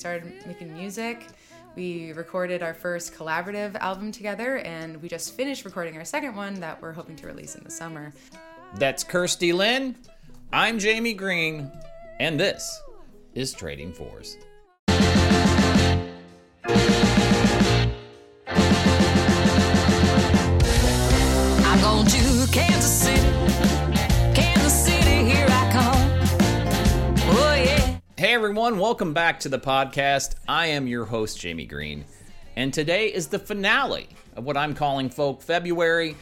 started making music. We recorded our first collaborative album together, and we just finished recording our second one that we're hoping to release in the summer. That's Kirstie Lynn. I'm Jamie Green, and this is Trading Fours. Everyone, welcome back to the podcast. I am your host, Jamie Green, and today is the finale of what I'm calling Folk February.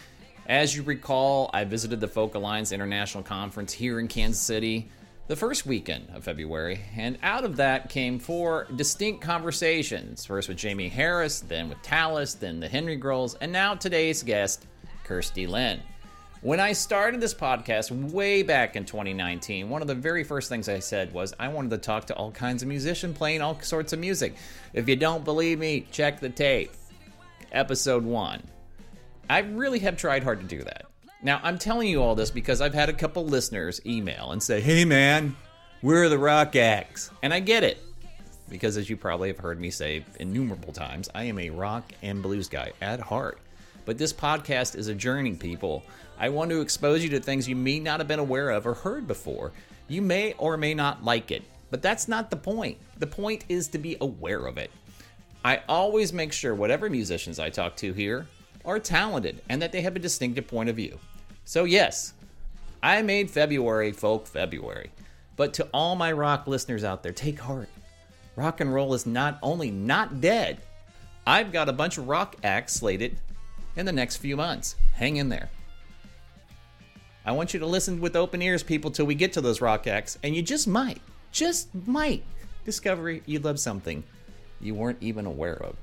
As you recall, I visited the Folk Alliance International Conference here in Kansas City the first weekend of February, and out of that came four distinct conversations first with Jamie Harris, then with Tallis, then the Henry Girls, and now today's guest, Kirstie Lynn. When I started this podcast way back in 2019, one of the very first things I said was I wanted to talk to all kinds of musicians playing all sorts of music. If you don't believe me, check the tape. Episode 1. I really have tried hard to do that. Now, I'm telling you all this because I've had a couple listeners email and say, hey man, we're the rock acts. And I get it. Because as you probably have heard me say innumerable times, I am a rock and blues guy at heart. But this podcast is a journey, people. I want to expose you to things you may not have been aware of or heard before. You may or may not like it, but that's not the point. The point is to be aware of it. I always make sure whatever musicians I talk to here are talented and that they have a distinctive point of view. So, yes, I made February Folk February. But to all my rock listeners out there, take heart. Rock and roll is not only not dead, I've got a bunch of rock acts slated in the next few months. Hang in there. I want you to listen with open ears, people, till we get to those rock acts, and you just might, just might discover you love something you weren't even aware of.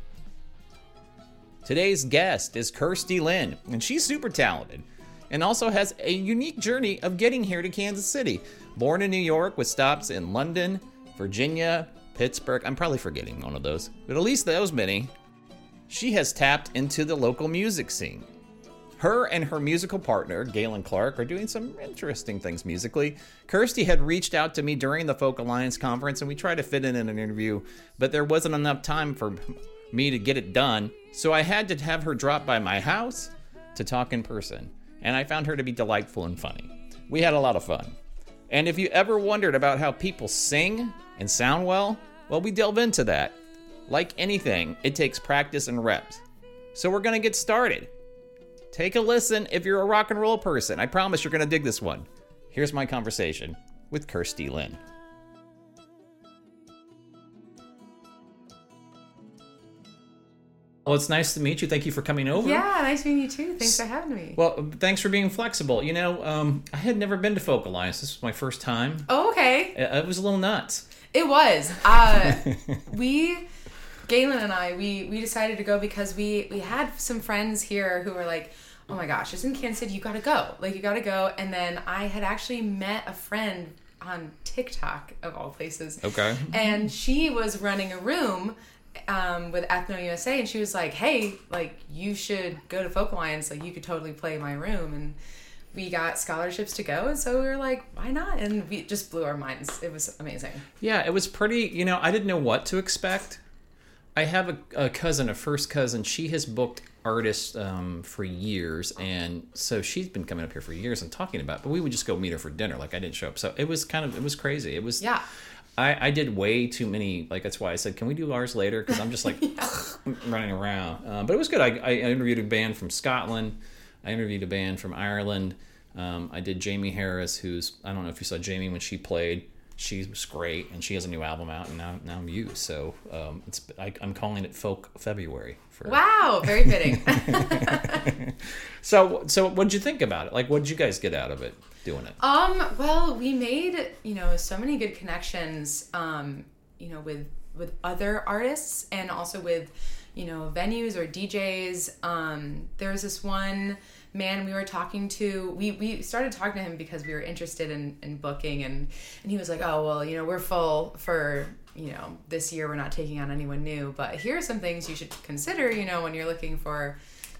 Today's guest is Kirstie Lynn, and she's super talented and also has a unique journey of getting here to Kansas City. Born in New York with stops in London, Virginia, Pittsburgh. I'm probably forgetting one of those, but at least those many. She has tapped into the local music scene. Her and her musical partner, Galen Clark, are doing some interesting things musically. Kirstie had reached out to me during the Folk Alliance conference, and we tried to fit in an interview, but there wasn't enough time for me to get it done, so I had to have her drop by my house to talk in person, and I found her to be delightful and funny. We had a lot of fun. And if you ever wondered about how people sing and sound well, well, we delve into that. Like anything, it takes practice and reps. So we're gonna get started. Take a listen if you're a rock and roll person. I promise you're gonna dig this one. Here's my conversation with Kirstie Lynn. Well, it's nice to meet you. Thank you for coming over. Yeah, nice meeting you too. Thanks for having me. Well, thanks for being flexible. You know, um, I had never been to Folk Alliance. This was my first time. oh, okay. It it was a little nuts. It was. Uh, we, Galen and I, we we decided to go because we we had some friends here who were like, "Oh my gosh, it's in Kansas City. You got to go. Like you got to go." And then I had actually met a friend on TikTok of all places. Okay. And she was running a room um, with Ethno USA, and she was like, "Hey, like you should go to Folk Alliance. Like you could totally play my room." And we got scholarships to go, and so we were like, "Why not?" And we just blew our minds. It was amazing. Yeah, it was pretty. You know, I didn't know what to expect. I have a, a cousin, a first cousin. She has booked artists um, for years, and so she's been coming up here for years and talking about. But we would just go meet her for dinner. Like I didn't show up, so it was kind of it was crazy. It was Yeah. I, I did way too many. Like that's why I said, "Can we do ours later?" Because I'm just like running around. Uh, but it was good. I, I interviewed a band from Scotland. I interviewed a band from Ireland. Um, I did Jamie Harris, who's I don't know if you saw Jamie when she played. She was great, and she has a new album out, and now now I'm you. So um, it's I, I'm calling it Folk February. For, Wow, very fitting. So so what did you think about it? Like, what did you guys get out of it doing it? um, well, we made, you know, so many good connections um, you know, with with other artists and also with, you know, venues or DJs. Um, there was this one man we were talking to. We we started talking to him because we were interested in, in booking and and he was like, "Oh, well, you know, we're full for you know, this year we're not taking on anyone new, but here are some things you should consider, you know, when you're looking for,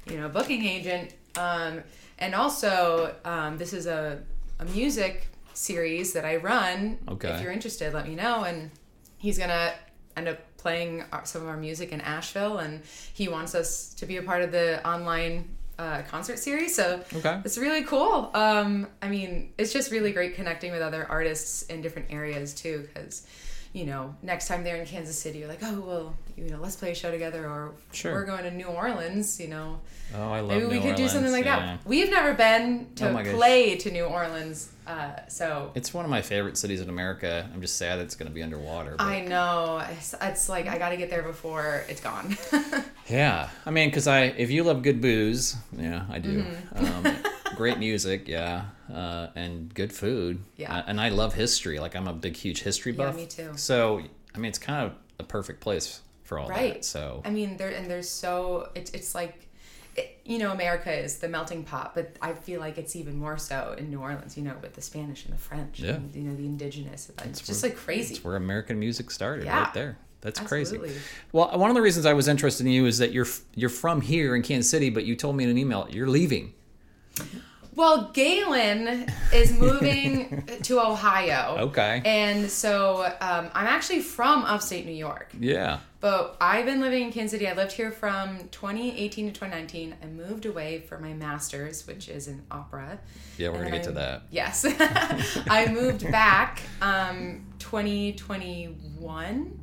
you know, a booking agent. Um, and also, um, this is a, a music series that I run. Okay. If you're interested, let me know. And he's gonna end up playing some of our music in Asheville, and he wants us to be a part of the online uh, concert series. So Okay. it's really cool. Um, I mean, it's just really great connecting with other artists in different areas too, because you know, next time they're in Kansas City, you're like, oh well, you know, let's play a show together, or Sure. we're going to New Orleans, you know. Oh, I love. Maybe we New could do something like yeah. that. We've never been Oh to gosh. play to New Orleans, uh, so It's one of my favorite cities in America. I'm just sad it's going to be underwater. but- I know it's, it's like I got to get there before it's gone. Yeah, I mean, because I if you love good booze, yeah, I do. Mm-hmm. Um, great music, yeah, uh, and good food. Yeah. Uh, and I love history. Like I'm a big, huge history buff. Yeah, me too. So I mean, it's kind of a perfect place for all right. that. So I mean, there and there's so it's it's like. It, you know, America is the melting pot, but I feel like it's even more so in New Orleans. You know, with the Spanish and the French, Yeah. and, you know, the indigenous. It's, just where- like crazy. It's where American music started, Yeah. right there. That's Absolutely. crazy. Well, one of the reasons I was interested in you is that you're you're from here in Kansas City, but you told me in an email you're leaving. Well, Galen is moving to Ohio. Okay. And so um, I'm actually from upstate New York. Yeah. But I've been living in Kansas City. I lived here from 2018 to 2019. I moved away for my master's, which is in opera. Yeah, we're gonna get to that. Yes. I moved back um, 2021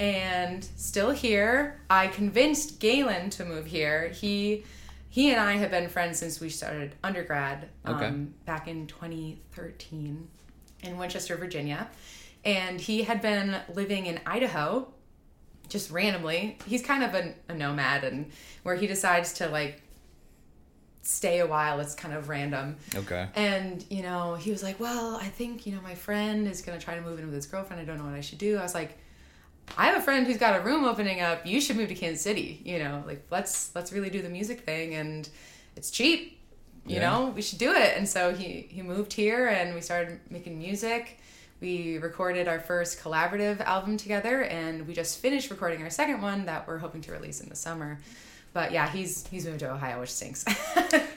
and still here. I convinced Galen to move here. He he and I have been friends since we started undergrad um, Okay. back in 2013 in Winchester, Virginia. And he had been living in Idaho just randomly. He's kind of a, a nomad, and where he decides to like stay a while, it's kind of random. Okay. And, you know, he was like, Well, I think, you know, my friend is going to try to move in with his girlfriend. I don't know what I should do. I was like, I have a friend who's got a room opening up. You should move to Kansas City. You know, like let's let's really do the music thing, and it's cheap. You Yeah. know, we should do it. And so he he moved here, and we started making music. We recorded our first collaborative album together, and we just finished recording our second one that we're hoping to release in the summer. But yeah, he's he's moved to Ohio, which stinks.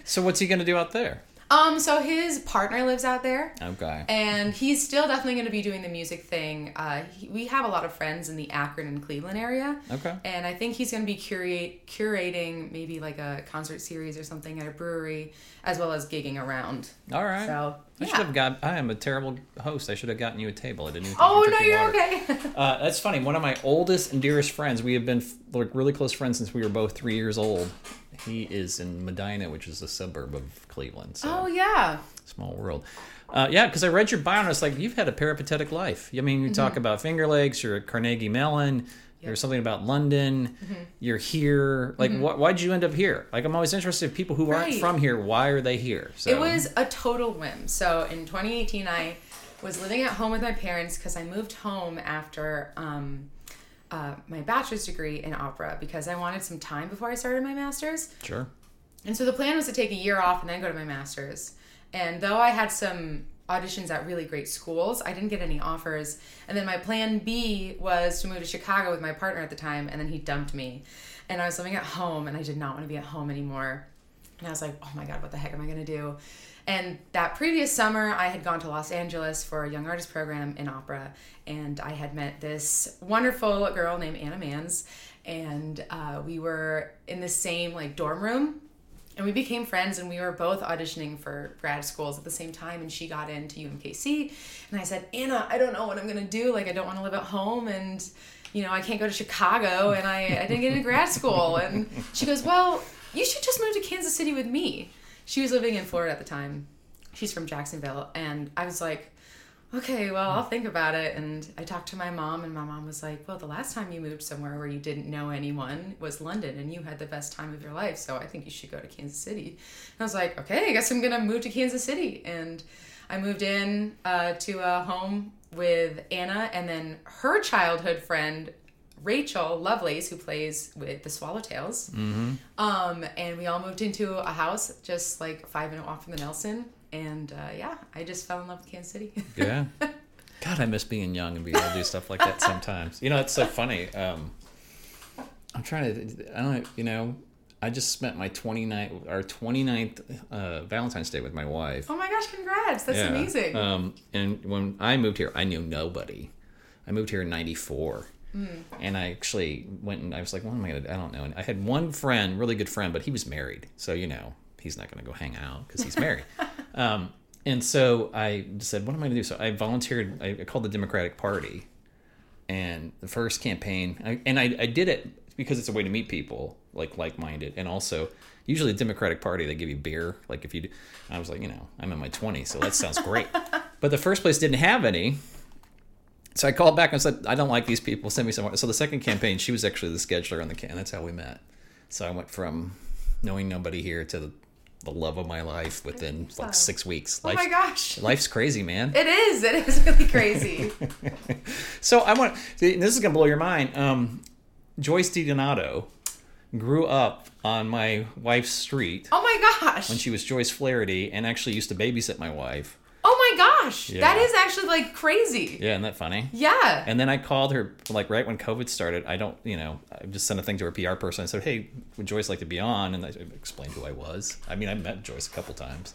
So what's he gonna do out there? Um, so his partner lives out there. Okay. And he's still definitely going to be doing the music thing. Uh, he, we have a lot of friends in the Akron and Cleveland area. Okay. And I think he's going to be curate, curating maybe like a concert series or something at a brewery, as well as gigging around. All right. So, I should have got. I am a terrible host. I should have gotten you a table. I didn't. Even Oh, no, you you're your okay. Uh, that's funny. One of my oldest and dearest friends. We have been f- like really close friends since we were both three years old. He is in Medina, which is a suburb of Cleveland. So oh, yeah. small world. Uh, yeah, because I read your bio and it's like you've had a peripatetic life. I mean, you Mm-hmm. talk about Finger Lakes. You're at Carnegie Mellon. There's something about London. Mm-hmm. You're here. Like, wh- why'd you end up here? Like, I'm always interested. in People who aren't from here, why are they here? So, It was a total whim. So in 2018, I was living at home with my parents because I moved home after um, uh, my bachelor's degree in opera because I wanted some time before I started my master's. sure. And so the plan was to take a year off and then go to my master's. And though I had some auditions at really great schools, I didn't get any offers. And then my plan B was to move to Chicago with my partner at the time, and then he dumped me. And I was living at home, and I did not want to be at home anymore. And I was like, oh my God, what the heck am I going to do? And that previous summer, I had gone to Los Angeles for a young artist program in opera. And I had met this wonderful girl named Anna Mans. And uh, we were in the same like dorm room and we became friends and we were both auditioning for grad schools at the same time and she got into UMKC and I said Anna I don't know what I'm gonna do like I don't want to live at home and you know I can't go to Chicago and I, I didn't get into grad school and she goes well you should just move to Kansas City with me she was living in Florida at the time she's from Jacksonville and I was like okay, well, I'll think about it. And I talked to my mom, and my mom was like, well, the last time you moved somewhere where you didn't know anyone was London, and you had the best time of your life. So I think you should go to Kansas City. And I was like, okay, I guess I'm going to move to Kansas City. And I moved in uh, to a home with Anna and then her childhood friend. Rachel Lovelace, who plays with the Swallowtails, um, and we all moved into a house just like five minute walk from the Nelson, and uh, yeah, I just fell in love with Kansas City. Yeah. God, I miss being young and being able to do stuff like that sometimes. You know, it's so funny. Um, I'm trying to, I don't, you know, I just spent my 29th, our 29th uh, Valentine's Day with my wife. Oh my gosh, congrats. That's amazing. Um, and when I moved here, I knew nobody. I moved here in '94, And I actually went and I was like, what am I gonna? do? I don't know. And I had one friend, really good friend, but he was married, so you know he's not gonna go hang out because he's married. um, and so I said, what am I gonna do? So I volunteered. I, I called the Democratic Party, and the first campaign, I, and I, I did it because it's a way to meet people like like-minded, and also usually the Democratic Party they give you beer. Like if you, do, I was like, you know, I'm in my 20s, so that sounds great. but the first place didn't have any, so I called back and said, I don't like these people. Send me somewhere. So the second campaign, she was actually the scheduler on the can. That's how we met. So I went from knowing nobody here to the, the love of my life within like six weeks. Oh my gosh. Life's crazy, man. It is. It is really crazy. So I want this is gonna blow your mind. Um, Joyce DiDonato grew up on my wife's street oh my gosh. when she was Joyce Flaherty, and actually used to babysit my wife. My gosh. Yeah. That is actually like crazy. Yeah, isn't that funny? Yeah. And then I called her like right when COVID started. I don't, you know, I just sent a thing to her PR person. I said, "Hey, would Joyce like to be on?" And I explained who I was. I mean, I met Joyce a couple times,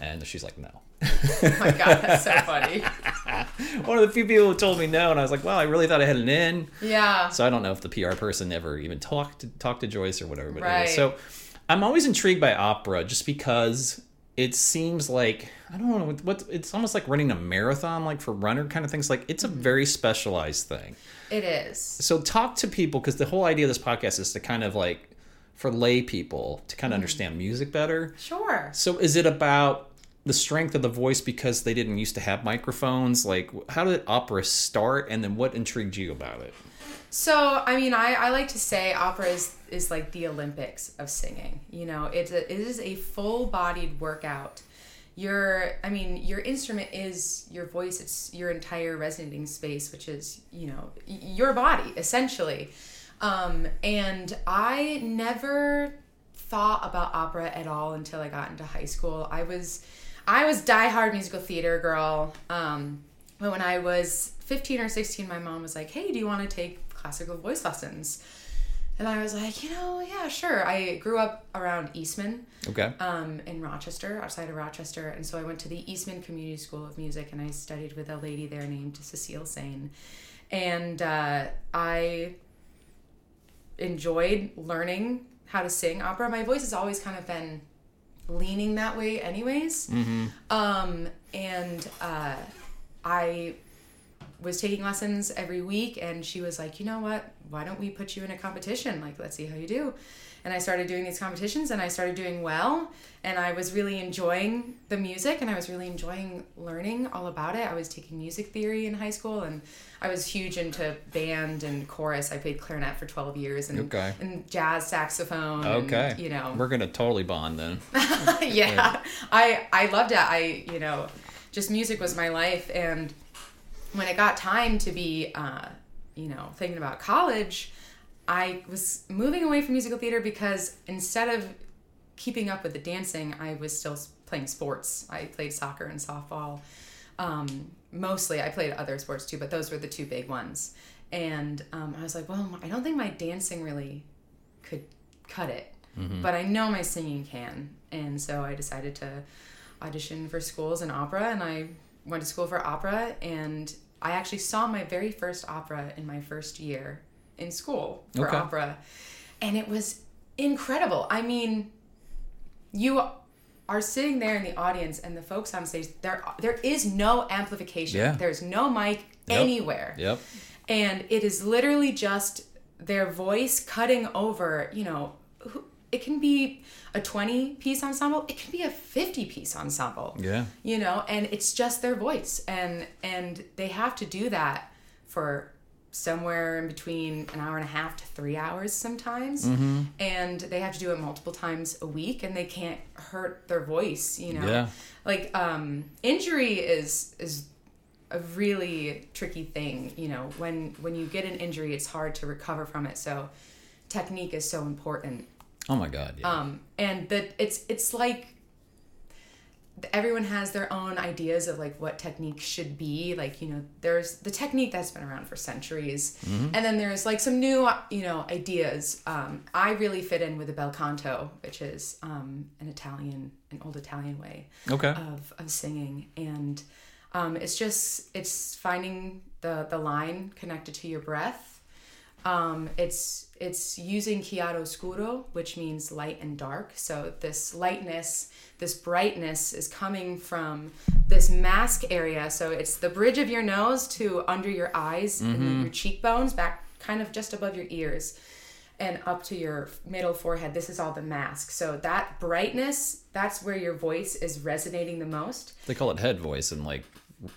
and she's like, "No." oh my god, that's so funny. One of the few people who told me no, and I was like, "Wow, I really thought I had an in." Yeah. So I don't know if the PR person ever even talked to talked to Joyce or whatever. But anyway, Right. so I'm always intrigued by opera just because it seems like I don't know what it's almost like running a marathon, like for runner kind of things. Like it's a mm-hmm. very specialized thing. It is. So talk to people because the whole idea of this podcast is to kind of like for lay people to kind of mm-hmm. understand music better. Sure. So is it about the strength of the voice because they didn't used to have microphones? Like how did opera start and then what intrigued you about it? So, I mean, I, I like to say opera is, is like the Olympics of singing. You know, it's a, it is a full bodied workout. Your, I mean, your instrument is your voice. It's your entire resonating space, which is, you know, your body essentially. Um, and I never thought about opera at all until I got into high school. I was, I was diehard musical theater girl. Um, but when I was 15 or 16, my mom was like, "Hey, do you want to take classical voice lessons?" And I was like, "You know, yeah, sure." I grew up around Eastman, Okay. um, in Rochester, outside of Rochester, and so I went to the Eastman Community School of Music, and I studied with a lady there named Cecile Sane, and uh, I enjoyed learning how to sing opera. My voice has always kind of been leaning that way, anyways. Um, and uh, I was taking lessons every week, and she was like, you know what? Why don't we put you in a competition? Like, let's see how you do. And I started doing these competitions, and I started doing well. And I was really enjoying the music, and I was really enjoying learning all about it. I was taking music theory in high school, and I was huge into band and chorus. I played clarinet for 12 years, and, Okay. and jazz saxophone. Okay. And, you know, We're gonna totally bond then. yeah i i loved it i you know just music was my life and when it got time to be uh you know thinking about college i was moving away from musical theater because instead of keeping up with the dancing i was still playing sports. I played soccer and softball. Um, mostly i played other sports too but those were the two big ones. And um, i was like well i don't think my dancing really could cut it but i know my singing can. And so i decided to audition for schools in opera and i went to school for opera and i actually saw my very first opera in my first year in school for Okay. opera and it was incredible i mean you are sitting there in the audience and the folks on stage there there is no amplification Yeah. there's no mic Yep. anywhere Yep. and it is literally just their voice cutting over you know who- it can be a 20 piece ensemble it can be a 50 piece ensemble Yeah. you know and it's just their voice and and they have to do that for somewhere in between an hour and a half to three hours sometimes Mm-hmm. and they have to do it multiple times a week and they can't hurt their voice you know Yeah. like um injury is is a really tricky thing you know when when you get an injury it's hard to recover from it so technique is so important Oh my God. Yeah. um and that it's it's like everyone has their own ideas of like what technique should be like you know there's the technique that's been around for centuries and then there's like some new you know ideas um i really fit in with the bel canto which is um an italian an old italian way okay. of, of singing and um, it's just it's finding the the line connected to your breath Um, it's it's using chiaroscuro, which means light and dark. So this lightness, this brightness is coming from this mask area. So it's the bridge of your nose to under your eyes and your cheekbones, back kind of just above your ears and up to your middle forehead. This is all the mask. So that brightness, that's where your voice is resonating the most. They call it head voice in like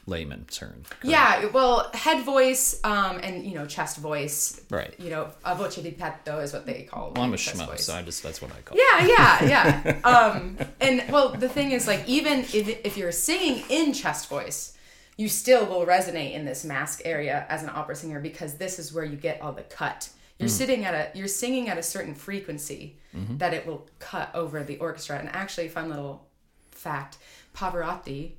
layman term. Yeah, well, head voice um, and you know chest voice. Right. You know, a voce di petto is what they call. It. Well, I'm a schmo, voice. so I just that's what I call. Yeah, yeah, yeah. um, and well, the thing is, like, even if, if you're singing in chest voice, you still will resonate in this mask area as an opera singer because this is where you get all the cut. You're sitting at a, you're singing at a certain frequency that it will cut over the orchestra. And actually, fun little fact: Pavarotti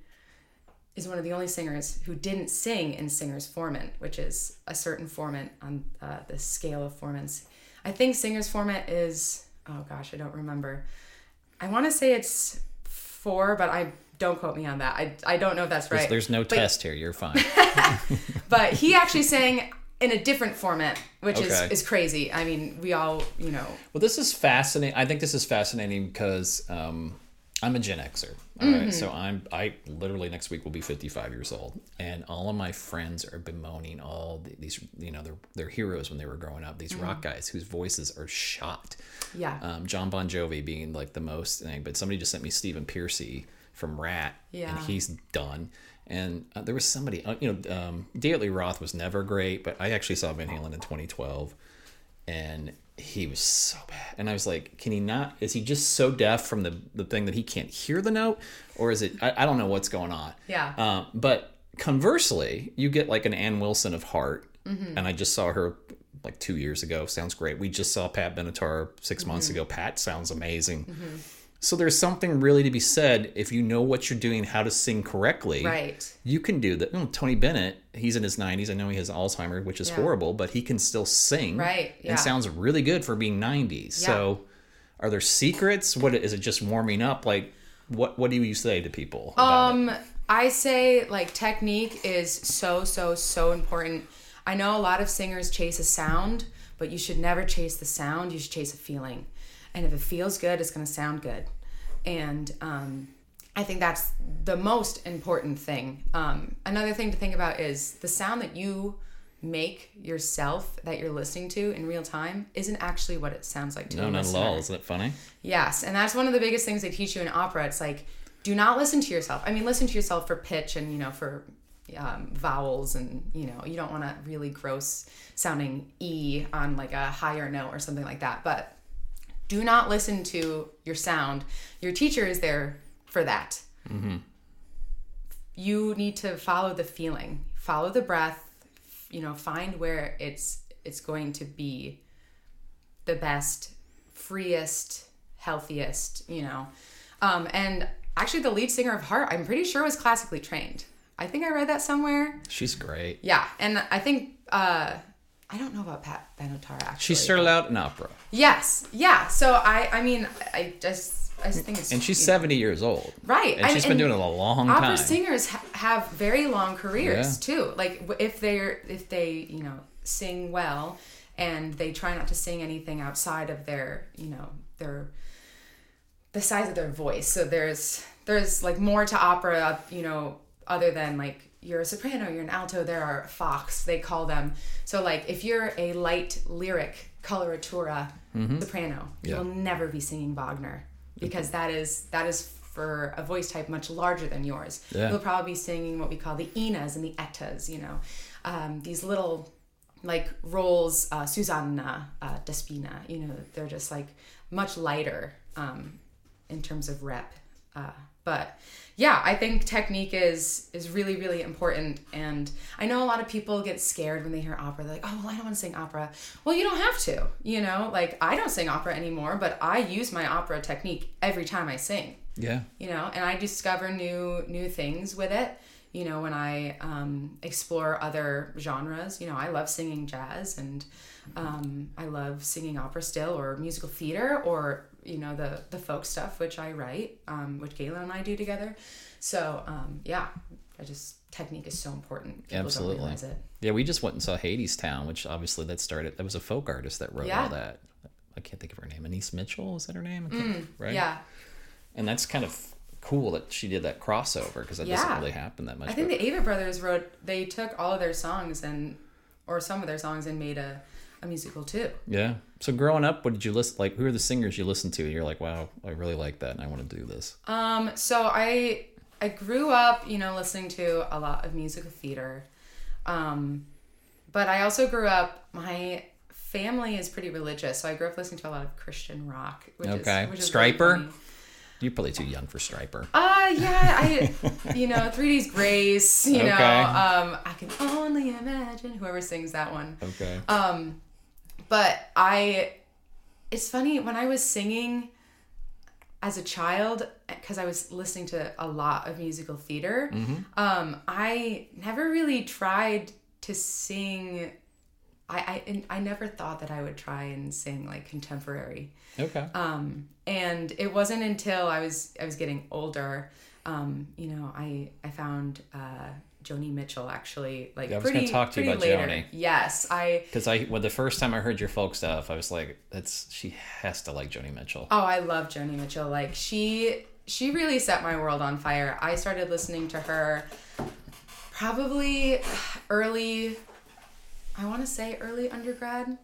is one of the only singers who didn't sing in singer's formant, which is a certain formant on uh, the scale of formants. I think singer's formant is oh gosh, I don't remember. I want to say it's four, but I don't quote me on that. I, I don't know if that's right. There's no But- test here. You're fine. But he actually sang in a different formant, which Okay. is, is crazy. I mean, we all, you know, Well, this is fascinating. I think this is fascinating because um, I'm a Gen Xer. All right, so I'm I literally next week will be 55 years old, and all of my friends are bemoaning all the, these you know their their heroes when they were growing up. These rock guys whose voices are shot. yeah. Um, Jon Bon Jovi being like the most thing, but somebody just sent me Stephen Pearcy from Ratt, and he's done. And uh, there was somebody, uh, you know, um, David Lee Roth was never great, but I actually saw Van Halen in 2012, and he was so bad. And I was like, can he not? Is he just so deaf from the the thing that he can't hear the note, or is it? I, I don't know what's going on. Yeah. Uh, but conversely, you get like an Ann Wilson of Heart, Mm-hmm. and I just saw her like two years ago. Sounds great. We just saw Pat Benatar 6 months Mm-hmm. ago. Pat sounds amazing. So there's something really to be said if you know what you're doing, how to sing correctly. Right. You can do that. Mm, Tony Bennett, he's in his 90s. I know he has Alzheimer's, which is Yeah. horrible, but he can still sing. Right, yeah. And sounds really good for being 90s. So are there secrets? What is it just warming up? Like what what do you say to people? about it? Um, I say like technique is so so so important. I know a lot of singers chase a sound, but you should never chase the sound. You should chase a feeling, and if it feels good, it's gonna sound good. And um, I think that's the most important thing. Um, another thing to think about is the sound that you make yourself that you're listening to in real time isn't actually what it sounds like to No, a not at all. Isn't it funny? Yes, and that's one of the biggest things they teach you in opera. It's like, do not listen to yourself. I mean, listen to yourself for pitch and you know for um, vowels, and you know you don't want to really gross sounding e on like a higher note or something like that. But do not listen to your sound. Your teacher is there for that. You need to follow the feeling, follow the breath. You know, find where it's it's going to be the best, freest, healthiest, you know. Um, and actually, the lead singer of Heart, I'm pretty sure was classically trained. I think I read that somewhere. She's great. Yeah, and I think uh, I don't know about Pat Benatar actually. She started out in opera, Yes, yeah. So I, I mean, I just, I just think it's and she's you know, 70 years old. right, And she's been doing it a long opera time. singers ha- have very long careers Yeah. too. Like if they're if they you know sing well and they try not to sing anything outside of their you know their the size of their voice. So there's there's like more to opera, you know, other than like you're a soprano, you're an alto. There are fachs, they call them. So like if you're a light lyric coloratura soprano, Mm-hmm. Yeah. you'll never be singing Wagner because that is that is for a voice type much larger than yours. Yeah. You'll probably be singing what we call the inas and the ettas, you know, um, these little like roles, uh, Susanna, uh, Despina, you know, they're just like much lighter um, in terms of rep. Uh, but yeah, I think technique is is really really important, and I know a lot of people get scared when they hear opera. They're like, "Oh, well, I don't want to sing opera." Well, you don't have to, you know. Like I don't sing opera anymore, but I use my opera technique every time I sing Yeah. you know and i discover new new things with it you know, when I um, explore other genres, you know, I love singing jazz and um, I love singing opera still or musical theater or you know the the folk stuff which I write, um, which Galen and I do together. So um, yeah, I just technique is so important. People Absolutely. don't realize it. Yeah, we just went and saw Hadestown, which obviously that started. That was a folk artist that wrote Yeah. all that. I can't think of her name. Anaïs Mitchell is that her name? I can't- right. Mm, Yeah, And that's kind of cool that she did that crossover because that doesn't really happen that much. I think but- the Avett brothers wrote. They took all of their songs and or some of their songs and made a, a musical too. yeah. So growing up, what did you listen? Like, who are the singers you listened to? And you're like, wow, I really like that, and I want to do this. Um, so I I grew up, you know, listening to a lot of musical theater. Um, but I also grew up my family is pretty religious, so I grew up listening to a lot of Christian rock, which Okay. is which is Stryper? funny. You're probably too young for Stryper. Uh yeah, I you know, 3D's Grace, you know, um I can only imagine whoever sings that one. Okay. Um, but I, it's funny when I was singing as a child because I was listening to a lot of musical theater. Um, I never really tried to sing. I, I I never thought that I would try and sing like contemporary. okay. Um, and it wasn't until I was I was getting older, um, you know, I I found uh, Joni Mitchell actually like Yeah, I was gonna pretty talk to you about later. Joni. Yes, I Because I, well, the first time I heard your folk stuff, I was like, "That's she has to like Joni Mitchell." Oh, I love Joni Mitchell. Like she she really set my world on fire. I started listening to her probably early I want to say early undergrad.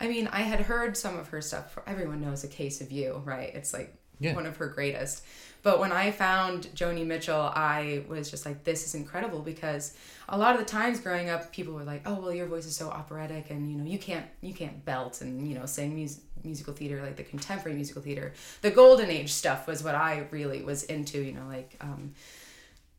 I mean, I had heard some of her stuff. Everyone knows A Case of You, right? It's like Yeah. one of her greatest. But when I found Joni Mitchell, I was just like, this is incredible because a lot of the times growing up, people were like, oh, well, your voice is so operatic and, you know, you can't, you can't belt and, you know, sing mus- musical theater, like the contemporary musical theater. The golden age stuff was what I really was into, you know, like, um,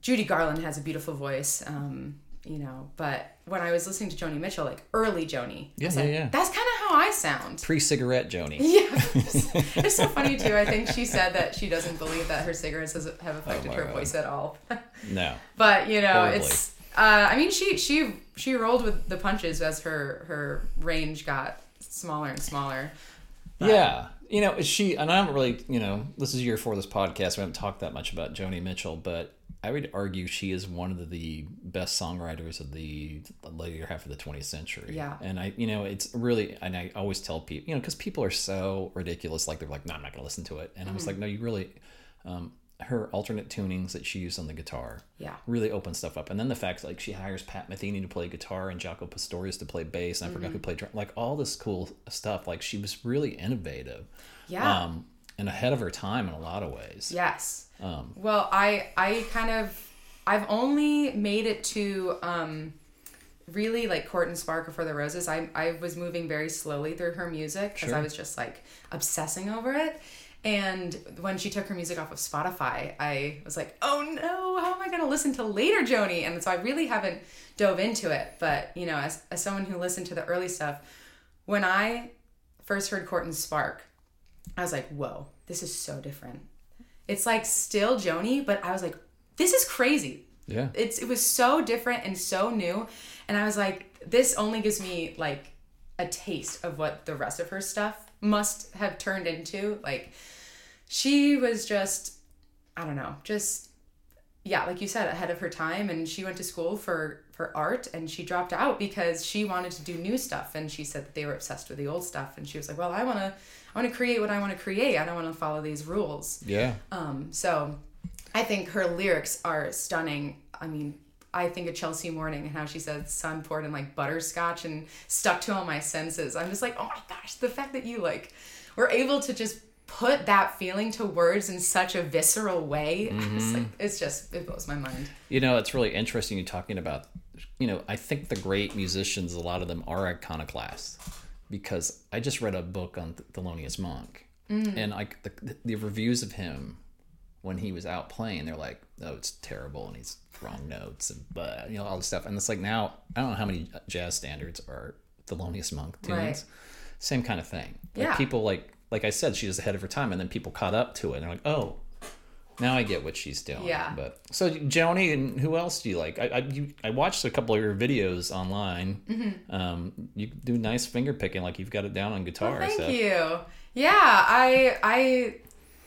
Judy Garland has a beautiful voice, um, you know, but when I was listening to Joni Mitchell, like early Joni, Yeah, yeah, like, yeah. that's kind of I sound. Pre-cigarette Joni. Yeah, it's so funny too. I think she said that she doesn't believe that her cigarettes has, have affected Oh her God. voice at all. No. but you know, Horribly. it's. Uh, I mean, she she she rolled with the punches as her her range got smaller and smaller. Yeah. You know, she and I haven't really, you know, this is year four of this podcast. We haven't talked that much about Joni Mitchell, but I would argue she is one of the best songwriters of the later half of the 20th century. Yeah. And I, you know, it's really, and I always tell people, you know, because people are so ridiculous, like they're like, no, I'm not going to listen to it. And I was like, no, you really, um, her alternate tunings that she used on the guitar Yeah. really open stuff up. And then the fact like she hires Pat Metheny to play guitar and Jaco Pastorius to play bass, and I forgot who played drum. Like all this cool stuff. Like she was really innovative. Yeah. Um, and ahead of her time in a lot of ways. Yes. Um, well, I I kind of I've only made it to um really like Court and Sparkle for the Roses. I I was moving very slowly through her music because I was just like obsessing over it. And when she took her music off of Spotify, I was like, "Oh no, how am I going to listen to later Joni?" And so I really haven't dove into it. But you know, as as someone who listened to the early stuff, when I first heard Court and Spark, I was like, "Whoa, this is so different." It's like still Joni, but I was like, "This is crazy." Yeah. It's it was so different and so new, and I was like, "This only gives me like a taste of what the rest of her stuff must have turned into." Like, she was just, I don't know, just yeah, like you said, ahead of her time, and she went to school for for art, and she dropped out because she wanted to do new stuff, and she said that they were obsessed with the old stuff, and she was like, "Well, I want to, I want to create what I want to create. I don't want to follow these rules." Yeah. Um, so I think her lyrics are stunning. I mean, I think of Chelsea Morning and how she said sun poured in like butterscotch and stuck to all my senses. I'm just like, oh my gosh, the fact that you like were able to just put that feeling to words in such a visceral way. It's like it's just it blows my mind. You know, it's really interesting you talking about, you know, I think the great musicians, a lot of them are iconoclasts because I just read a book on Thelonious Monk mm. and like the, the reviews of him when he was out playing, they're like, oh, it's terrible and he's wrong notes and but you know all this stuff. And it's like now I don't know how many jazz standards are Thelonious Monk tunes. Right. Same kind of thing. Like Yeah. people like like I said, she was ahead of her time, and then people caught up to it and they're like, oh, Now I get what she's doing. Yeah. But so Joni and who else do you like? I I, you, I watched a couple of your videos online. Mm-hmm. Um, you do nice finger picking, like you've got it down on guitar. Thank so. you. Yeah, I I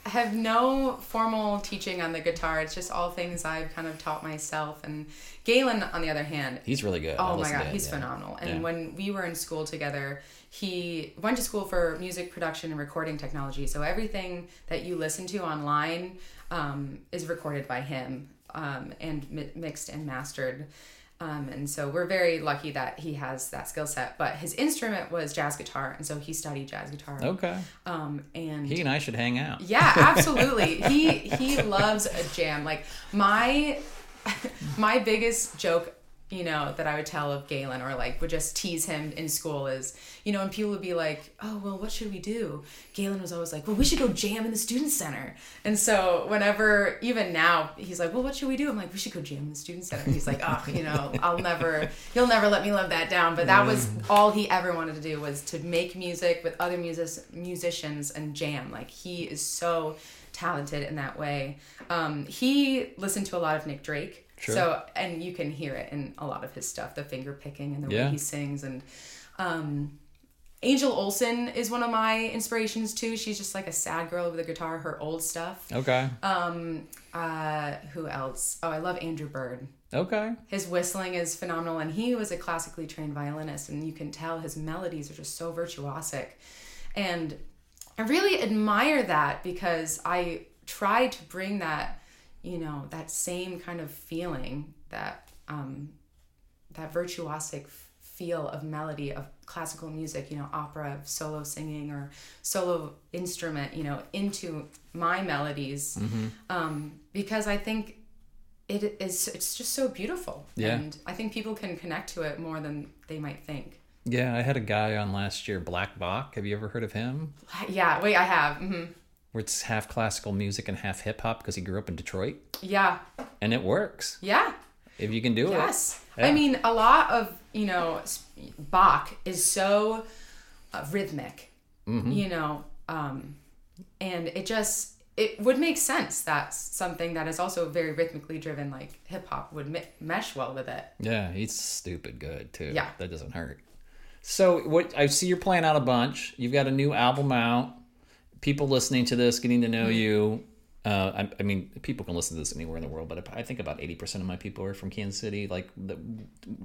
have no formal teaching on the guitar. It's just all things I've kind of taught myself. And Galen, on the other hand, He's really good. Oh my god, he's yeah. phenomenal. And Yeah. when we were in school together, he went to school for music production and recording technology. So everything that you listen to online um, is recorded by him um, and mi- mixed and mastered. Um, and so we're very lucky that he has that skill set. But his instrument was jazz guitar, and so he studied jazz guitar. Okay. Um, and He and I should hang out. yeah, absolutely. he he loves a jam. Like my my biggest joke, you know, that I would tell of Galen or like would just tease him in school is, you know, and people would be like, "Oh, well, what should we do?" Galen was always like, "Well, we should go jam in the student center." And so whenever, even now, he's like, "Well, what should we do?" I'm like, "We should go jam in the student center." And he's like, "Oh, you know, I'll never, you'll never let me live that down." But that was all he ever wanted to do was to make music with other music musicians and jam. Like he is so talented in that way. Um, he listened to a lot of Nick Drake. Sure. So and you can hear it in a lot of his stuff, the finger picking and the Yeah. way he sings and um Angel Olsen is one of my inspirations too. She's just like a sad girl with a guitar, her old stuff. Okay. Um Uh who else? Oh, I love Andrew Bird. okay. His whistling is phenomenal and he was a classically trained violinist and you can tell his melodies are just so virtuosic. And I really admire that because I try to bring that, you know, that same kind of feeling, that um, that virtuosic feel of melody of classical music, you know, opera, solo singing or solo instrument, you know, into my melodies, um, because I think it is it's just so beautiful, Yeah. and I think people can connect to it more than they might think. Yeah, I had a guy on last year, Black Bach. Have you ever heard of him? Yeah, wait, I have. hmm Where it's half classical music and half hip hop because he grew up in Detroit, Yeah, and it works yeah. if you can do it. Yes. Yeah. I mean, a lot of, you know, Bach is so uh, rhythmic, Mm-hmm. you know, um, and it just, it would make sense that something that is also very rhythmically driven, like hip hop, would me- mesh well with it. Yeah, he's stupid good too. Yeah. that doesn't hurt. So what I see you're playing out a bunch. You've got a new album out. People listening to this, getting to know Mm-hmm. you. Uh, I, I mean, people can listen to this anywhere in the world, but I think about eighty percent of my people are from Kansas City. Like, the,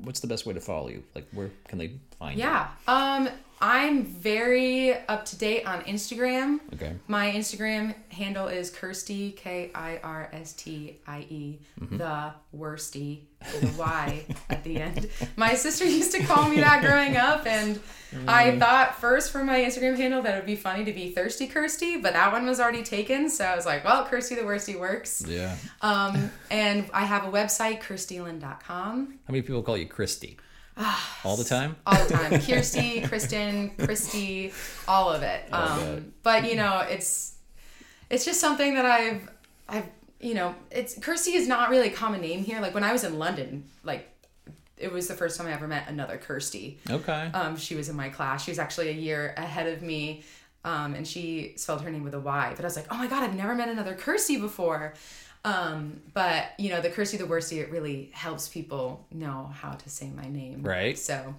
what's the best way to follow you? Like, where can they find you? Yeah. Um, I'm very up to date on Instagram. Okay. My Instagram handle is Kirstie K I R S T I E the worsty with a Y at the end. My sister used to call me that growing up, and I thought first for my Instagram handle that it would be funny to be Thirsty Kirsty, but that one was already taken, so I was like, well, Kirsty the worsty works. Yeah. Um, and I have a website, kirstylyn.com. How many people call you Christy? All the time. all the time. Kirsty, Kristen, Christy, all of it. Um, but you know, it's it's just something that I've I've you know, it's Kirsty is not really a common name here. Like when I was in London, like it was the first time I ever met another Kirsty. Okay. Um, she was in my class. She was actually a year ahead of me. Um, and she spelled her name with a Y. But I was like, oh my God, I've never met another Kirsty before. Um, but you know, the Kirsty the Worsty, it really helps people know how to say my name. Right. So,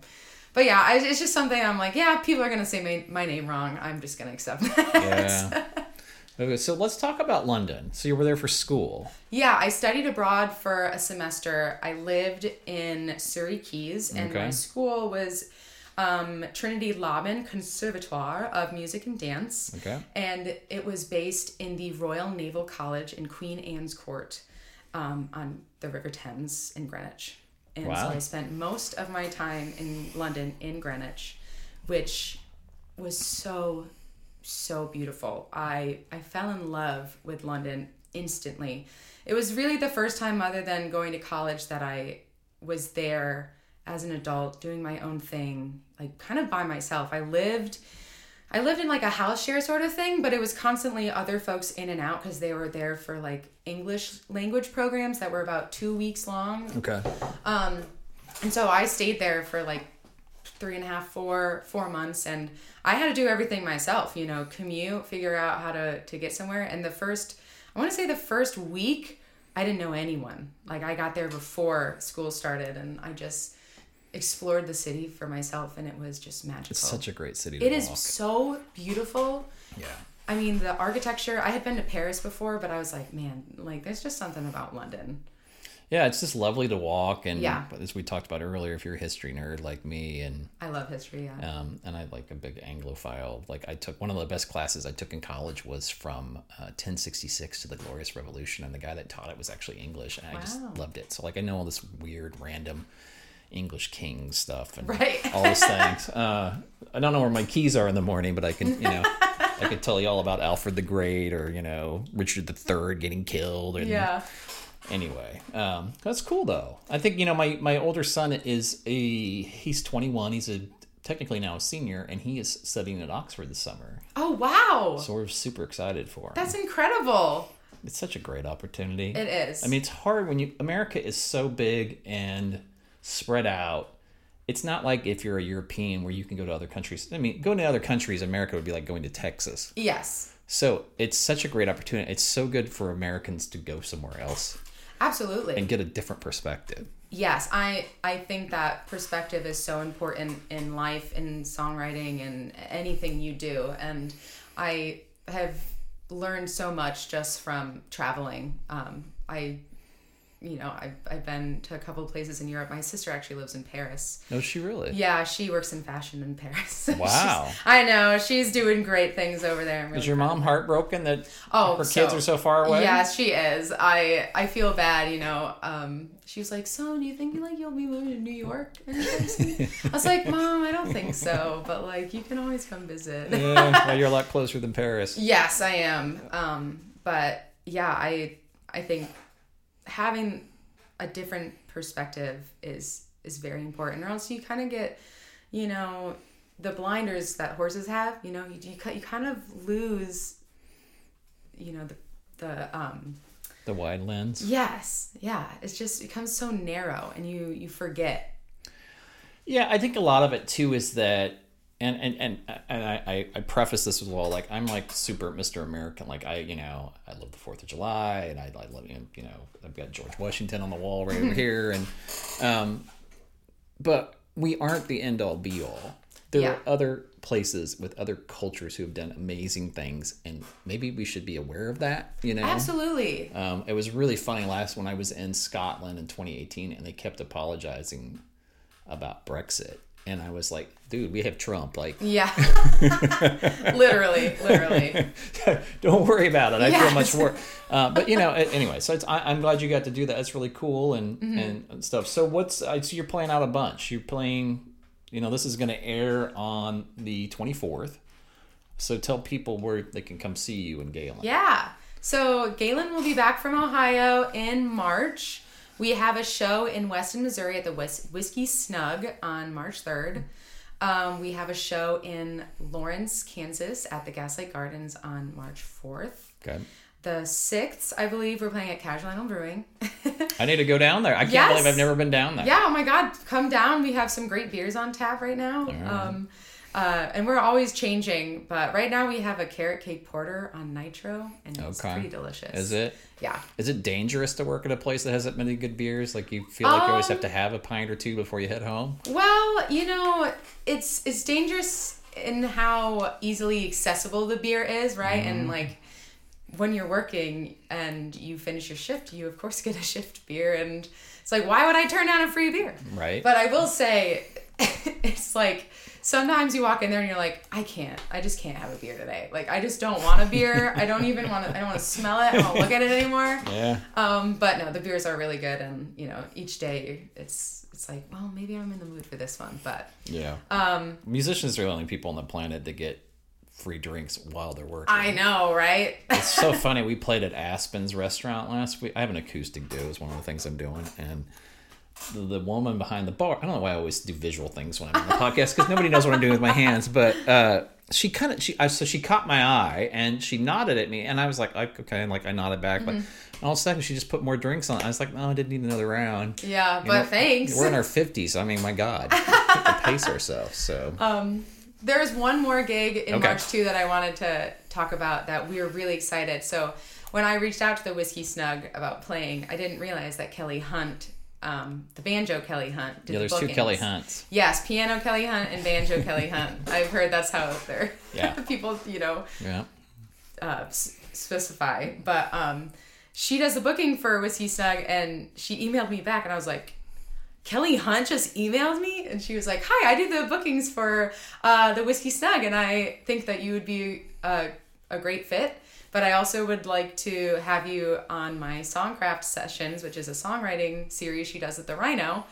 but yeah, I, it's just something I'm like, yeah, people are going to say my, my name wrong. I'm just going to accept that. yeah. Okay, so let's talk about London. So you were there for school. Yeah, I studied abroad for a semester. I lived in Surrey Quays, and Okay. my school was um, Trinity Laban Conservatoire of Music and Dance. Okay. And it was based in the Royal Naval College in Queen Anne's Court um, on the River Thames in Greenwich. And Wow. so I spent most of my time in London in Greenwich, which was so so beautiful. I I fell in love with London instantly. It was really the first time other than going to college that I was there as an adult doing my own thing, like kind of by myself. I lived I lived in like a house share sort of thing, but it was constantly other folks in and out because they were there for like English language programs that were about 2 weeks long. Okay. Um, and so I stayed there for like three and a half, four, four months, and I had to do everything myself. You know, commute, figure out how to to get somewhere. And the first I want to say the first week, I didn't know anyone. Like I got there before school started, and I just explored the city for myself, and it was just magical. It's such a great city to It is walk. so beautiful. Yeah. I mean, the architecture. I had been to Paris before, but I was like, man, like there's just something about London. Yeah, it's just lovely to walk, and Yeah. as we talked about earlier, if you're a history nerd like me, and I love history. Yeah. um, and I like a big Anglophile. Like I took one of the best classes I took in college was from uh, 1066 to the Glorious Revolution, and the guy that taught it was actually English, and I just loved it. So like I know all this weird random English king stuff and Right. all those things. Uh, I don't know where my keys are in the morning, but I can you know. I could tell you all about Alfred the Great or, you know, Richard III getting killed. And yeah. anyway um that's cool though i think you know my my older son is a he's 21 he's a technically now a senior and he is studying at oxford this summer Oh wow, so we're super excited for him that's incredible. it's such a great opportunity It is. i mean it's hard when you america is so big and spread out. It's not like if you're a european where you can go to other countries. I mean going to other countries america would be like going to texas. Yes, so it's such a great opportunity. It's so good for americans to go somewhere else absolutely. and get a different perspective. Yes i i think that perspective is so important in life in songwriting and anything you do. And i have learned so much just from traveling. Um i you know i've, I've been to a couple of places in europe my sister actually lives in paris no she really yeah she works in fashion in paris Wow. i know she's doing great things over there I'm Is your mom heartbroken that Oh, her kids are so far away? Yes, she is. I I feel bad, you know. Um, she was like, "So, do you think like you'll be moving to New York?" I was like, "Mom, I don't think so, but like you can always come visit." Yeah, well, you're a lot closer than Paris. yes, I am. Um, but yeah, I I think having a different perspective is is very important, or else you kind of get, you know, the blinders that horses have. You know, you you, you kind of lose, you know, the the um The wide lens. Yes, yeah. It's just it becomes so narrow, and you you forget. Yeah, I think a lot of it too is that, and and and, and I, I preface this as well. Like I'm like super Mr. American. Like I you know I love the Fourth of July, and I, I love you know I've got George Washington on the wall right over here, and um, but we aren't the end all be all. There Yeah. are other places with other cultures who have done amazing things, and maybe we should be aware of that. You know, Absolutely. Um, it was really funny last when I was in Scotland in 2018, and they kept apologizing about Brexit, and I was like, "Dude, we have Trump. Like, Yeah. literally, literally. don't worry about it. I feel much worse. Uh, but you know, anyway, so it's, I, I'm glad you got to do that. That's really cool and Mm-hmm. and, and stuff. So what's I see you're playing out a bunch. You're playing. You know, this is going to air on the 24th. So tell people where they can come see you in Galen. Yeah. So Galen will be back from Ohio in March. We have a show in Weston, Missouri at the Whis- Whiskey Snug on March 3rd. Um, we have a show in Lawrence, Kansas at the Gaslight Gardens on March 4th. Okay. The 6th, I believe, we're playing at Casual Animal Brewing. I need to go down there. I can't Yes. believe I've never been down there. Yeah, oh my God, come down. We have some great beers on tap right now. Um, uh, and we're always changing, but right now we have a carrot cake porter on nitro, and it's Okay. pretty delicious. Is it? Yeah. Is it dangerous to work at a place that has that many good beers? Like you feel like you always have Um, to have a pint or two before you head home? Well, you know, it's it's dangerous in how easily accessible the beer is, right? Mm-hmm. And like when you're working and you finish your shift, you of course get a shift beer, and it's like, why would I turn down a free beer? Right. But I will say, it's like sometimes you walk in there and you're like, I can't, I just can't have a beer today. Like I just don't want a beer. I don't even want to. I don't want to smell it. I don't look at it anymore. yeah. Um, but no, the beers are really good, and you know, each day it's it's like, well, maybe I'm in the mood for this one, but Yeah. um, Musicians are the only people on the planet that get free drinks while they're working. I know, right? It's so funny. We played at Aspen's restaurant last week. I have an acoustic do is one of the things I'm doing, and the, the woman behind the bar. I don't know why I always do visual things when I'm on the podcast because nobody knows what I'm doing with my hands. But uh, she kind of she I, so she caught my eye and she nodded at me, and I was like, okay, and like I nodded back, but all of a sudden she just put more drinks on. I was like, no, I didn't need another round. yeah, You but know, thanks. We're in our fifties. I mean, my God, we have to pace ourselves. So There's one more gig in Okay. March too that I wanted to talk about that we're really excited. So when I reached out to the Whiskey Snug about playing, I didn't realize that Kelly Hunt, um, the banjo Kelly Hunt, did Yeah, the there's two. Kelly Hunts. Yes, piano Kelly Hunt and banjo Kelly Hunt. I've heard that's how they're Yeah. people, you know, Yeah. uh, s- specify. But um, she does the booking for Whiskey Snug, and she emailed me back, and I was like, Kelly Hunt just emailed me, and she was like, "Hi, I do the bookings for uh, the Whiskey Snug, and I think that you would be a, a great fit." But I also would like to have you on my Songcraft sessions, which is a songwriting series she does at the Rhino.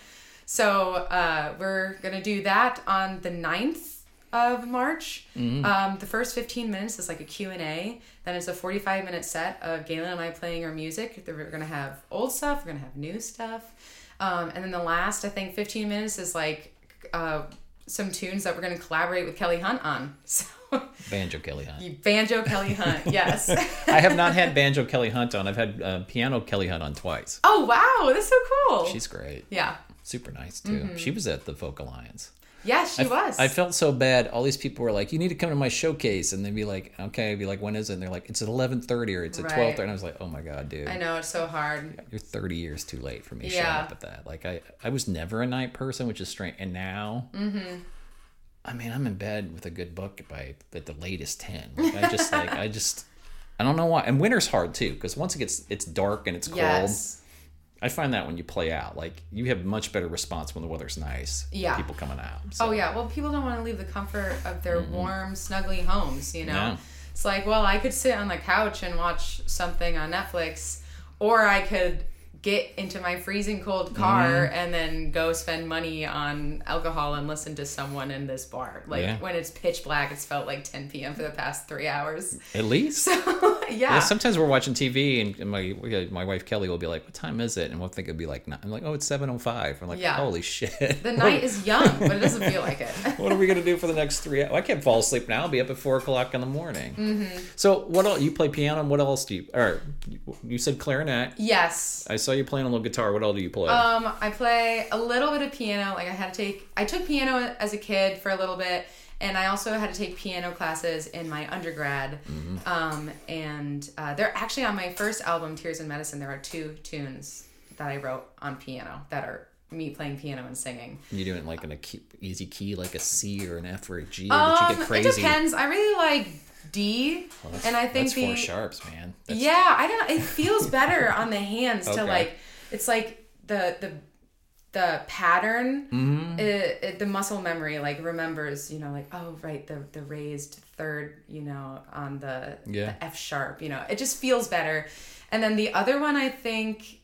So uh, we're gonna do that on the 9th of March. Um, the first 15 minutes is like a Q&A. Then it's a 45 minute set of Galen and I playing our music. We're going to have old stuff. We're going to have new stuff. Um, and then the last, I think, 15 minutes is like uh, some tunes that we're going to collaborate with Kelly Hunt on. So Banjo Kelly Hunt. banjo Kelly Hunt, yes. I have not had Banjo Kelly Hunt on. I've had uh, Piano Kelly Hunt on twice. oh wow, that's so cool. She's great. yeah. Super nice too. She was at the Folk Alliance. Yes, she was. I felt so bad. All these people were like, "You need to come to my showcase," and they'd be like, "Okay." I'd be like, "When is it?" And they're like, "It's at eleven thirty or it's at Right. 12 And I was like, "Oh my god, dude, I know it's so hard. you're thirty years too late for me showing Yeah. up at that." Like, I I was never a night person, which is strange. And now, Mm-hmm. I mean, I'm in bed with a good book by at the latest ten. Like, I just like I just. I don't know why. And winter's hard too, because once it gets it's dark and it's cold, Yes. I find that when you play out, like you have much better response when the weather's nice. Yeah. People coming out. So. Oh yeah, well people don't want to leave the comfort of their warm, snuggly homes, you know. Yeah. It's like, well, I could sit on the couch and watch something on Netflix or I could get into my freezing cold car Mm-hmm. and then go spend money on alcohol and listen to someone in this bar. Like Yeah. when it's pitch black, it's felt like 10 p.m. for the past 3 hours. At least. yeah. Yeah, sometimes we're watching TV and- my my wife Kelly will be like, "What time is it?" And we'll think it'd be like, nine. I'm like, "Oh, it's 7:05." I'm like, Yeah. "Holy shit!" the night is young, but it doesn't feel like it. what are we gonna do for the next three? hours? I can't fall asleep now. I'll be up at four o'clock in the morning. Mm-hmm. So, what else? You play piano. and What else do you? Or you said clarinet. yes. I saw you playing a little guitar. What else do you play? Um, I play a little bit of piano. Like I had to take, I took piano as a kid for a little bit, and I also had to take piano classes in my undergrad. Um, and uh, they're actually on my first album, Tears in Medicine. There are two tunes that I wrote on piano that are me playing piano and singing. you doing it like an easy key, like a C or an F or a G, or Um, you get it crazy? depends. I really like D, and I think That's four sharps, man. That's, yeah, I don't. It feels better on the hands to like. It's like the the the pattern, Mm-hmm. it, it- the muscle memory like remembers. You know, like oh right, the the raised third. You know, on the, Yeah. the F sharp. You know, it just feels better. And then the other one, I think,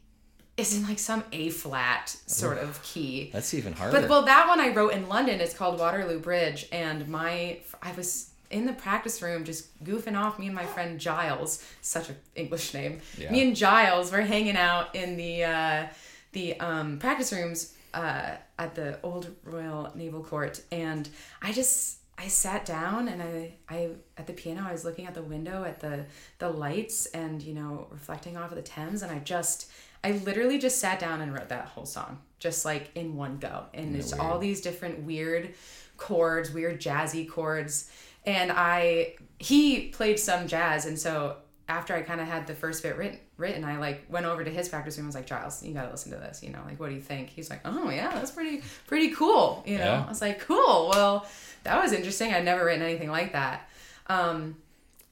is in like some A flat sort of key. That's even harder. But well, that one I wrote in London. It's called Waterloo Bridge, and my I was in the practice room just goofing off. Me and my friend Giles, such an English name. Yeah. Me and Giles were hanging out in the uh, the um, practice rooms uh, at the old Royal Naval Court, and I just. I sat down and I, I at the piano I was looking at the window at the the lights and you know reflecting off of the Thames and I just I literally just sat down and wrote that whole song just like in one go and it's all these different weird chords weird jazzy chords and I he played some jazz and so after I kind of had the first bit written written I like went over to his practice room and was like Giles you got to listen to this you know like what do you think he's like oh yeah that's pretty pretty cool you know Yeah. I was like cool well that was interesting I'd never written anything like that um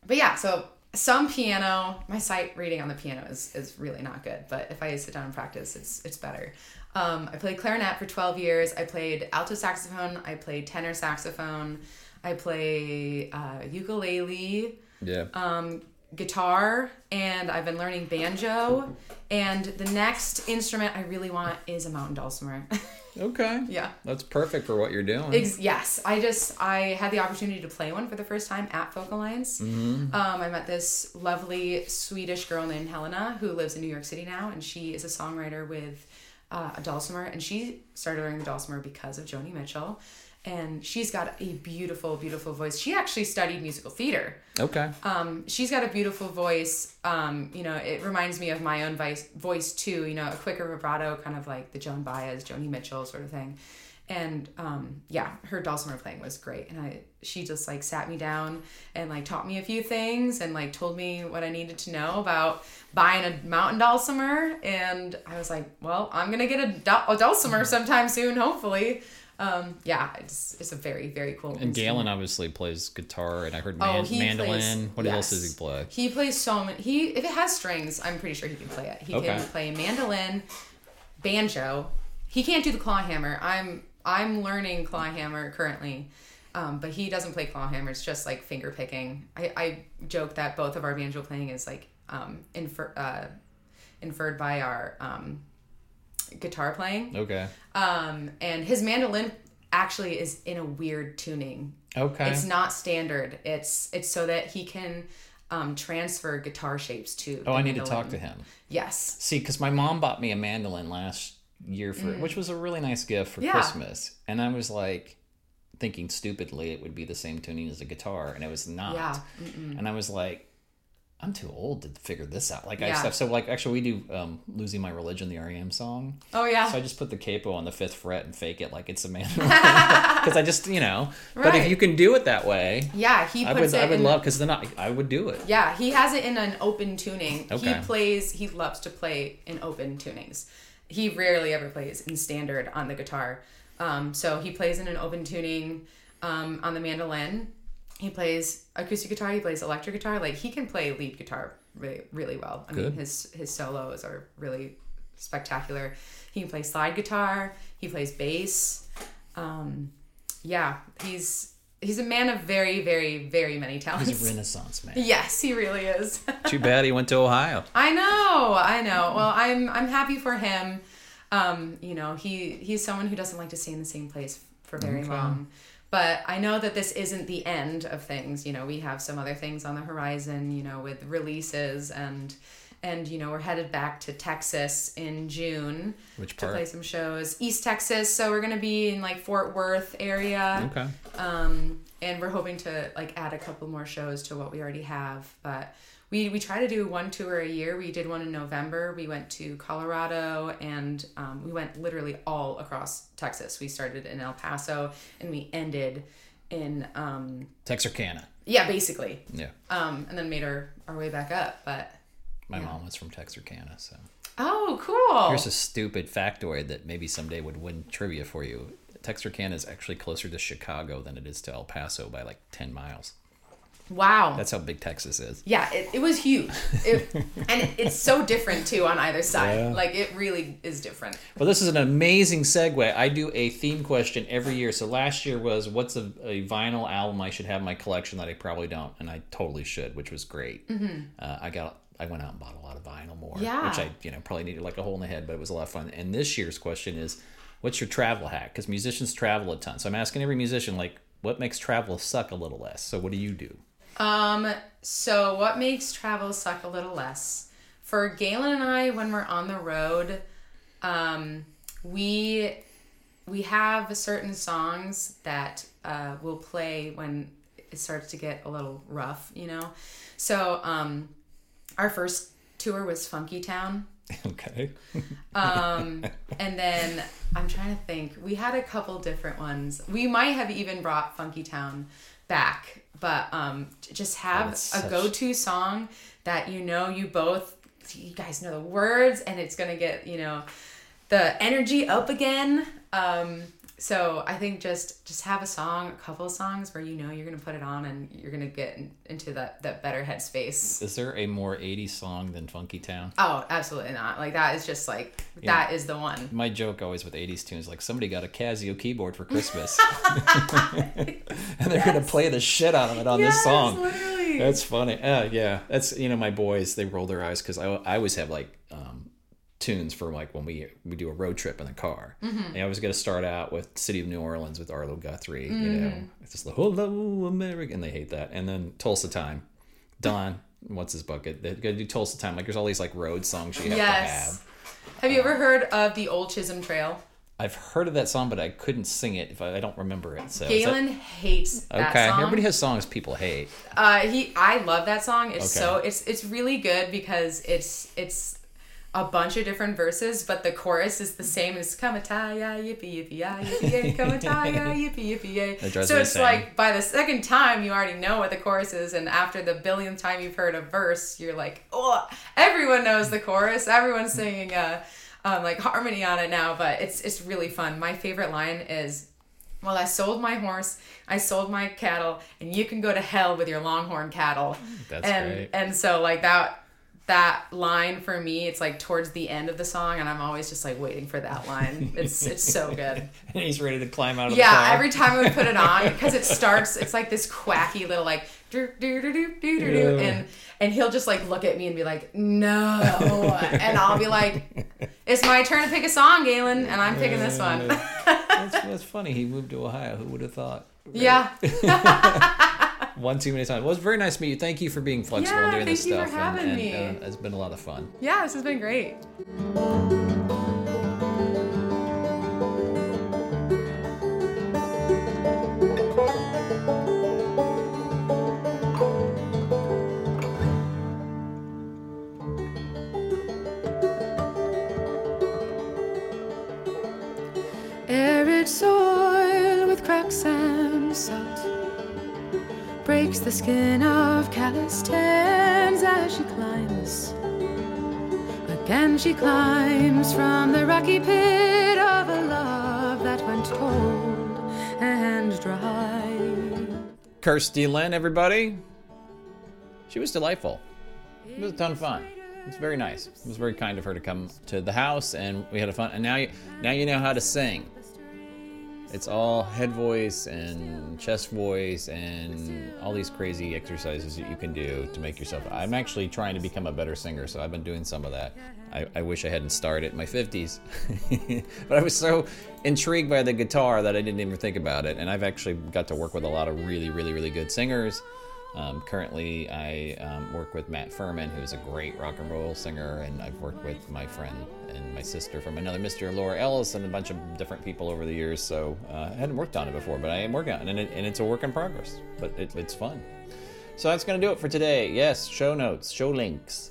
but yeah, so some piano. My sight reading on the piano is, is really not good, but if I sit down and practice, it's it's better. Um, I played clarinet for twelve years. I played alto saxophone. I played tenor saxophone. I play uh, ukulele, yeah. um, guitar, and I've been learning banjo. And the next instrument I really want is a mountain dulcimer. okay. yeah. That's perfect for what you're doing. Ex- yes, I just I had the opportunity to play one for the first time at Folk Alliance. Um, I met this lovely Swedish girl named Helena who lives in New York City now, and she is a songwriter with uh, a dulcimer, and she started learning the dulcimer because of Joni Mitchell. And she's got a beautiful, beautiful voice. She actually studied musical theater. okay. Um, she's got a beautiful voice. Um, you know, it reminds me of my own voice, voice too. You know, a quicker vibrato, kind of like the Joan Baez, Joni Mitchell sort of thing. and um, yeah, her dulcimer playing was great. And I, she just like sat me down and like taught me a few things and like told me what I needed to know about buying a mountain dulcimer. And I was like, well, I'm gonna get a, dul- a dulcimer sometime soon, hopefully. Um, yeah, it's, it's a very very cool. And instrument. Galen obviously plays guitar, and I heard Oh, man- he mandolin. plays- what else does he play? He plays so many. He if it has strings, I'm pretty sure he can play it. He Okay. can play mandolin, banjo. He can't do the claw hammer. I'm I'm learning claw hammer currently, um, but he doesn't play claw hammer. It's just like finger picking. I, I joke that both of our banjo playing is like um, infer, uh, inferred by our um, guitar playing. Okay. Um, and his mandolin actually is in a weird tuning. Okay. It's not standard. It's it's so that he can um, transfer guitar shapes to. oh, I need to talk to him. Yes. See, because my mom bought me a mandolin last year for, which was a really nice gift for Mm. Yeah. Christmas, and I was like thinking stupidly it would be the same tuning as a guitar, and it was not. Yeah. And I was like, I'm too old to figure this out. Like I Yeah. stuff. So like actually, we do um, "Losing My Religion," the REM song. Oh yeah. So I just put the capo on the fifth fret and fake it like it's a man because I just you know. Right. But if you can do it that way, yeah. He I puts would it I would in, love because then I, I would do it. Yeah, he has it in an open tuning. Okay. He plays. He loves to play in open tunings. He rarely ever plays in standard on the guitar. Um, so he plays in an open tuning um, on the mandolin. He plays acoustic guitar. He plays electric guitar. Like he can play lead guitar really, really well. I Good. mean, his his solos are really spectacular. He can play slide guitar. He plays bass. Um, yeah, he's he's a man of very, very, very many talents. He's a renaissance man. Yes, he really is. Too bad he went to Ohio. I know, I know. Well, I'm I'm happy for him. Um, you know, he he's someone who doesn't like to stay in the same place for very Okay. long. But I know that this isn't the end of things. You know, we have some other things on the horizon. You know, with releases and and you know we're headed back to Texas in June Which to play some shows. East Texas, so we're gonna be in like Fort Worth area Okay. um, and we're hoping to like add a couple more shows to what we already have but we we try to do one tour a year we did one in november we went to colorado and um, we went literally all across texas we started in el paso and we ended in um, Texarkana. yeah basically Yeah. um, and then made our, our way back up but My mom was from Texarkana, so oh cool here's a stupid factoid that maybe someday would win trivia for you. Texarkana is actually closer to Chicago than it is to El Paso by like ten miles. Wow That's how big Texas is. yeah it, it was huge it, and it, it's so different too on either side Yeah. like it really is different Well, this is an amazing segue. I do a theme question every year. So last year was what's a, a vinyl album I should have in my collection that I probably don't, and I totally should, which was great. Uh, I got I went out and bought a lot of vinyl more, Mm-hmm. Yeah. which I you know probably needed like a hole in the head, but it was a lot of fun. And this year's question is, what's your travel hack? Because musicians travel a ton, so I'm asking every musician like, what makes travel suck a little less? So what do you do? Um, so what makes travel suck a little less? For Galen and I, when we're on the road, um, we we have certain songs that uh, will play when it starts to get a little rough, you know. So um, our first tour was Funky Town. okay. Um, and then I'm trying to think. We had a couple different ones. We might have even brought Funky Town back, but um, just have that's a such- go-to song that you know you both you guys know the words and it's gonna get you know the energy up again. Um, so I think just just have a song, a couple of songs where you know you're gonna put it on and you're gonna get in, into that that better headspace. Is there a more 80s song than Funky Town? Oh, absolutely not. Like that is just like that is the one. My joke always with 80s tunes like somebody got a Casio keyboard for Christmas. and they're going to play the shit out of it on this song. literally. That's funny. Uh, yeah. That's, you know, my boys, they roll their eyes because I, I always have like um, tunes for like when we we do a road trip in the car. Mm-hmm. I always got to start out with City of New Orleans with Arlo Guthrie. You know, Mm-hmm. it's just like, hello, America. And they hate that. And then Tulsa Time. Don, what's his bucket? They got to do Tulsa Time. Like there's all these like road songs you have to have. Yes. Have you ever heard of the Old Chisholm Trail? I've heard of that song, but I couldn't sing it if I, I don't remember it. So is that- Galen hates that okay, song. everybody has songs people hate. uh, he, I love that song. It's Okay. so it's it's really good because it's it's a bunch of different verses, but the chorus is the same as Kamataya, yippee yippee ya, yippee yay, Kamataya, yippee yippee yay. So it's like by the second time you already know what the chorus is, and after the billionth time you've heard a verse, you're like, oh, everyone knows the chorus. Everyone's singing uh, um, like harmony on it now, but it's it's really fun. My favorite line is. Well, I sold my horse, I sold my cattle, and you can go to hell with your longhorn cattle. That's and great. and so like that that line for me, it's like towards the end of the song, and I'm always just like waiting for that line. It's it's so good. And he's ready to climb out of Yeah, the car. Yeah, every time I would put it on because it starts, it's like this quacky little like do do do do do do do, and and he'll just like look at me and be like no, and I'll be like, it's my turn to pick a song, Galen, and I'm picking this one. that's, that's funny. He moved to Ohio. Who would have thought? yeah, One too many times. Well, it's very nice to meet you. Thank you for being flexible and Yeah, doing this stuff. thank you for and- having and, me. uh, it's been a lot of fun. yeah, this has been great. Arid soil with cracks and salt breaks the skin of calloused hands as she climbs. Again she climbs from the rocky pit of a love that went cold and dry. Kirstie Lynn, everybody. She was delightful. It was a ton of fun. It was very nice. It was very kind of her to come to the house, and we had a fun. And now you, now you know how to sing. It's all head voice and chest voice and all these crazy exercises that you can do to make yourself. I'm actually trying to become a better singer, so I've been doing some of that. I, I wish I hadn't started in my 50s, but I was so intrigued by the guitar that I didn't even think about it. And I've actually got to work with a lot of really, really, really good singers. Um, currently, I um, work with Matt Furman, who's a great rock and roll singer, and I've worked with my friend and my sister from another Mr. Laura Ellis and a bunch of different people over the years. So uh, I hadn't worked on it before, but I am working on it, and, it, and it's a work in progress. But it, it's fun. So that's going to do it for today. Yes, show notes, show links.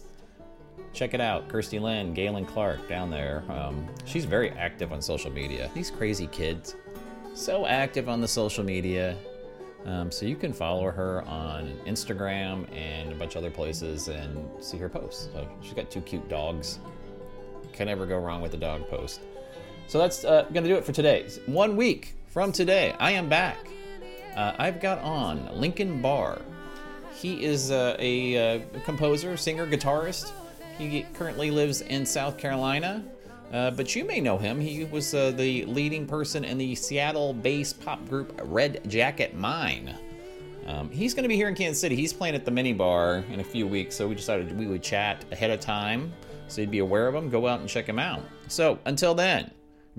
Check it out. Kirstie Lynn, Galen Clark down there. Um, she's very active on social media. These crazy kids, so active on the social media. Um, so you can follow her on Instagram and a bunch of other places and see her posts. So she's got two cute dogs. Can never go wrong with a dog post. So that's uh, going to do it for today. One week from today, I am back. Uh, I've got on Lincoln Barr. He is uh, a uh, composer, singer, guitarist. He currently lives in South Carolina, uh, but you may know him. He was uh, the leading person in the Seattle based pop group Red Jacket Mine. Um, he's going to be here in Kansas City. He's playing at the mini bar in a few weeks, so we decided we would chat ahead of time so you'd be aware of them, Go out and check them out. So until then,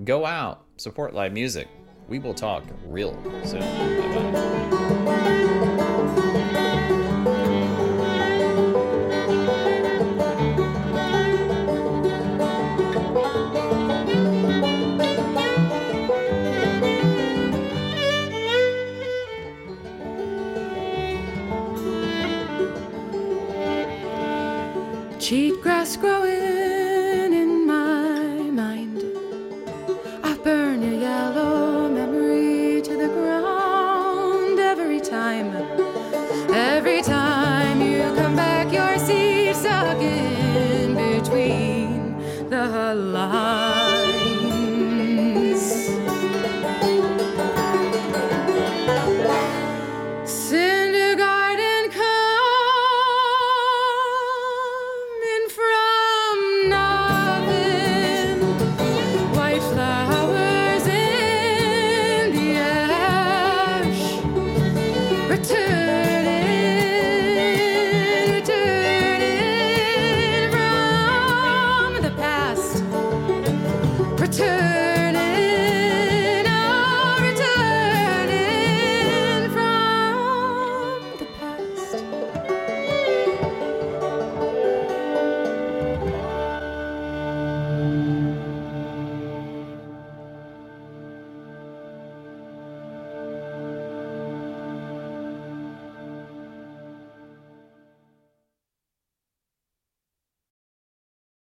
go out, support live music. We will talk real soon. Bye bye.